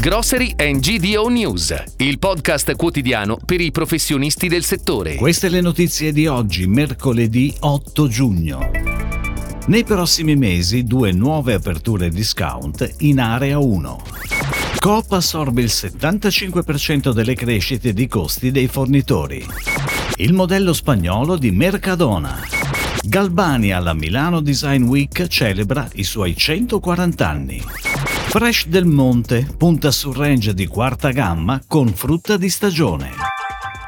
Grocery and GDO News, il podcast quotidiano per i professionisti del settore. Queste le notizie di oggi, mercoledì 8 giugno. Nei prossimi mesi due nuove aperture discount in area 1. Coop assorbe il 75% delle crescite di costi dei fornitori. Il modello spagnolo di Mercadona. Galbani alla Milano Design Week celebra i suoi 140 anni. Fresh del Monte punta sul range di quarta gamma con frutta di stagione.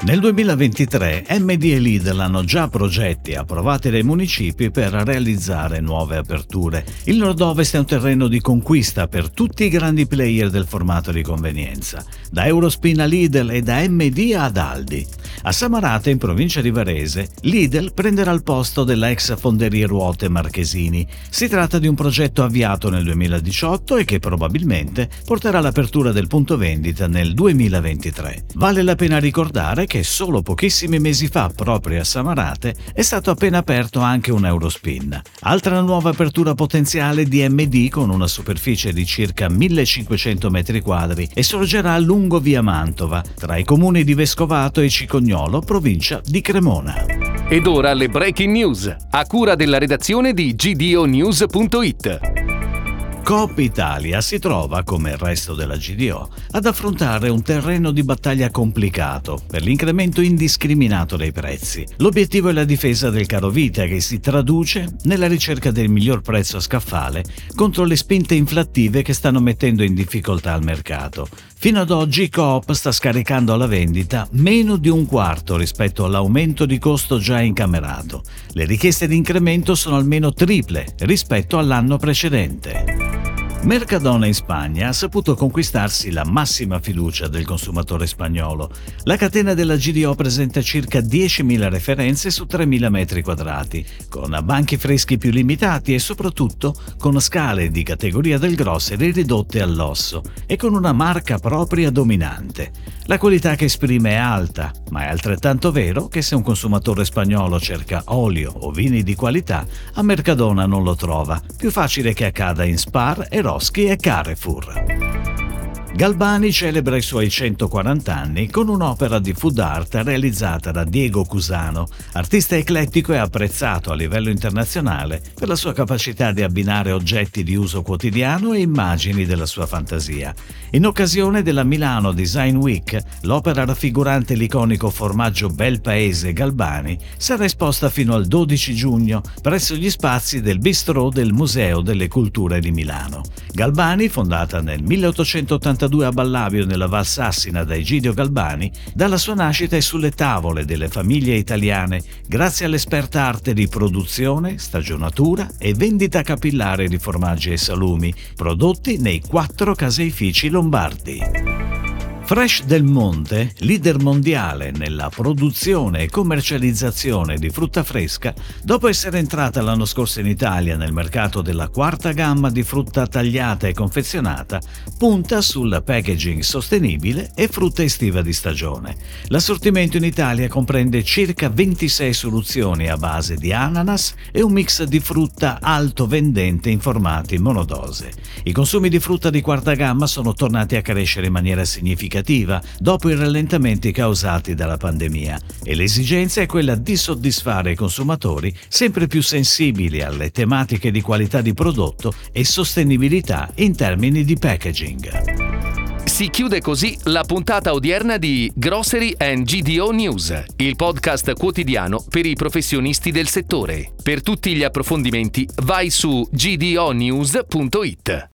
Nel 2023 MD e Lidl hanno già progetti approvati dai municipi per realizzare nuove aperture. Il nord-ovest è un terreno di conquista per tutti i grandi player del formato di convenienza, da Eurospin a Lidl e da MD ad Aldi. A Samarate, in provincia di Varese, Lidl prenderà il posto della ex fonderie ruote Marchesini. Si tratta di un progetto avviato nel 2018 e che probabilmente porterà all'apertura del punto vendita nel 2023. Vale la pena ricordare che solo pochissimi mesi fa, proprio a Samarate, è stato appena aperto anche un Eurospin. Altra nuova apertura potenziale di MD con una superficie di circa 1500 m2 e sorgerà lungo via Mantova, tra i comuni di Vescovato e Cicognolo, provincia di Cremona. Ed ora le breaking news, a cura della redazione di gdonews.it. Coop Italia si trova, come il resto della GDO, ad affrontare un terreno di battaglia complicato per l'incremento indiscriminato dei prezzi. L'obiettivo è la difesa del caro vita che si traduce nella ricerca del miglior prezzo a scaffale contro le spinte inflattive che stanno mettendo in difficoltà il mercato. Fino ad oggi Coop sta scaricando alla vendita meno di un quarto rispetto all'aumento di costo già incamerato. Le richieste di incremento sono almeno triple rispetto all'anno precedente. Mercadona in Spagna ha saputo conquistarsi la massima fiducia del consumatore spagnolo. La catena della GDO presenta circa 10.000 referenze su 3.000 metri quadrati, con banchi freschi più limitati e soprattutto con scale di categoria del grocery ridotte all'osso e con una marca propria dominante. La qualità che esprime è alta, ma è altrettanto vero che se un consumatore spagnolo cerca olio o vini di qualità, a Mercadona non lo trova. Più facile che accada in Spar e Roschi e Carrefour. Galbani celebra i suoi 140 anni con un'opera di food art realizzata da Diego Cusano, artista eclettico e apprezzato a livello internazionale per la sua capacità di abbinare oggetti di uso quotidiano e immagini della sua fantasia. In occasione della Milano Design Week, l'opera raffigurante l'iconico formaggio Bel Paese Galbani sarà esposta fino al 12 giugno presso gli spazi del Bistrò del Museo delle Culture di Milano. Galbani, fondata nel 1882 1992 a Ballavio nella Val Sassina da Egidio Galbani, dalla sua nascita è sulle tavole delle famiglie italiane grazie all'esperta arte di produzione, stagionatura e vendita capillare di formaggi e salumi prodotti nei quattro caseifici lombardi. Fresh del Monte, leader mondiale nella produzione e commercializzazione di frutta fresca, dopo essere entrata l'anno scorso in Italia nel mercato della quarta gamma di frutta tagliata e confezionata, punta sul packaging sostenibile e frutta estiva di stagione. L'assortimento in Italia comprende circa 26 soluzioni a base di ananas e un mix di frutta alto vendente in formati monodose. I consumi di frutta di quarta gamma sono tornati a crescere in maniera significativa significativa dopo i rallentamenti causati dalla pandemia e l'esigenza è quella di soddisfare i consumatori sempre più sensibili alle tematiche di qualità di prodotto e sostenibilità in termini di packaging. Si chiude così la puntata odierna di Grocery and GDO News, il podcast quotidiano per i professionisti del settore. Per tutti gli approfondimenti vai su gdonews.it.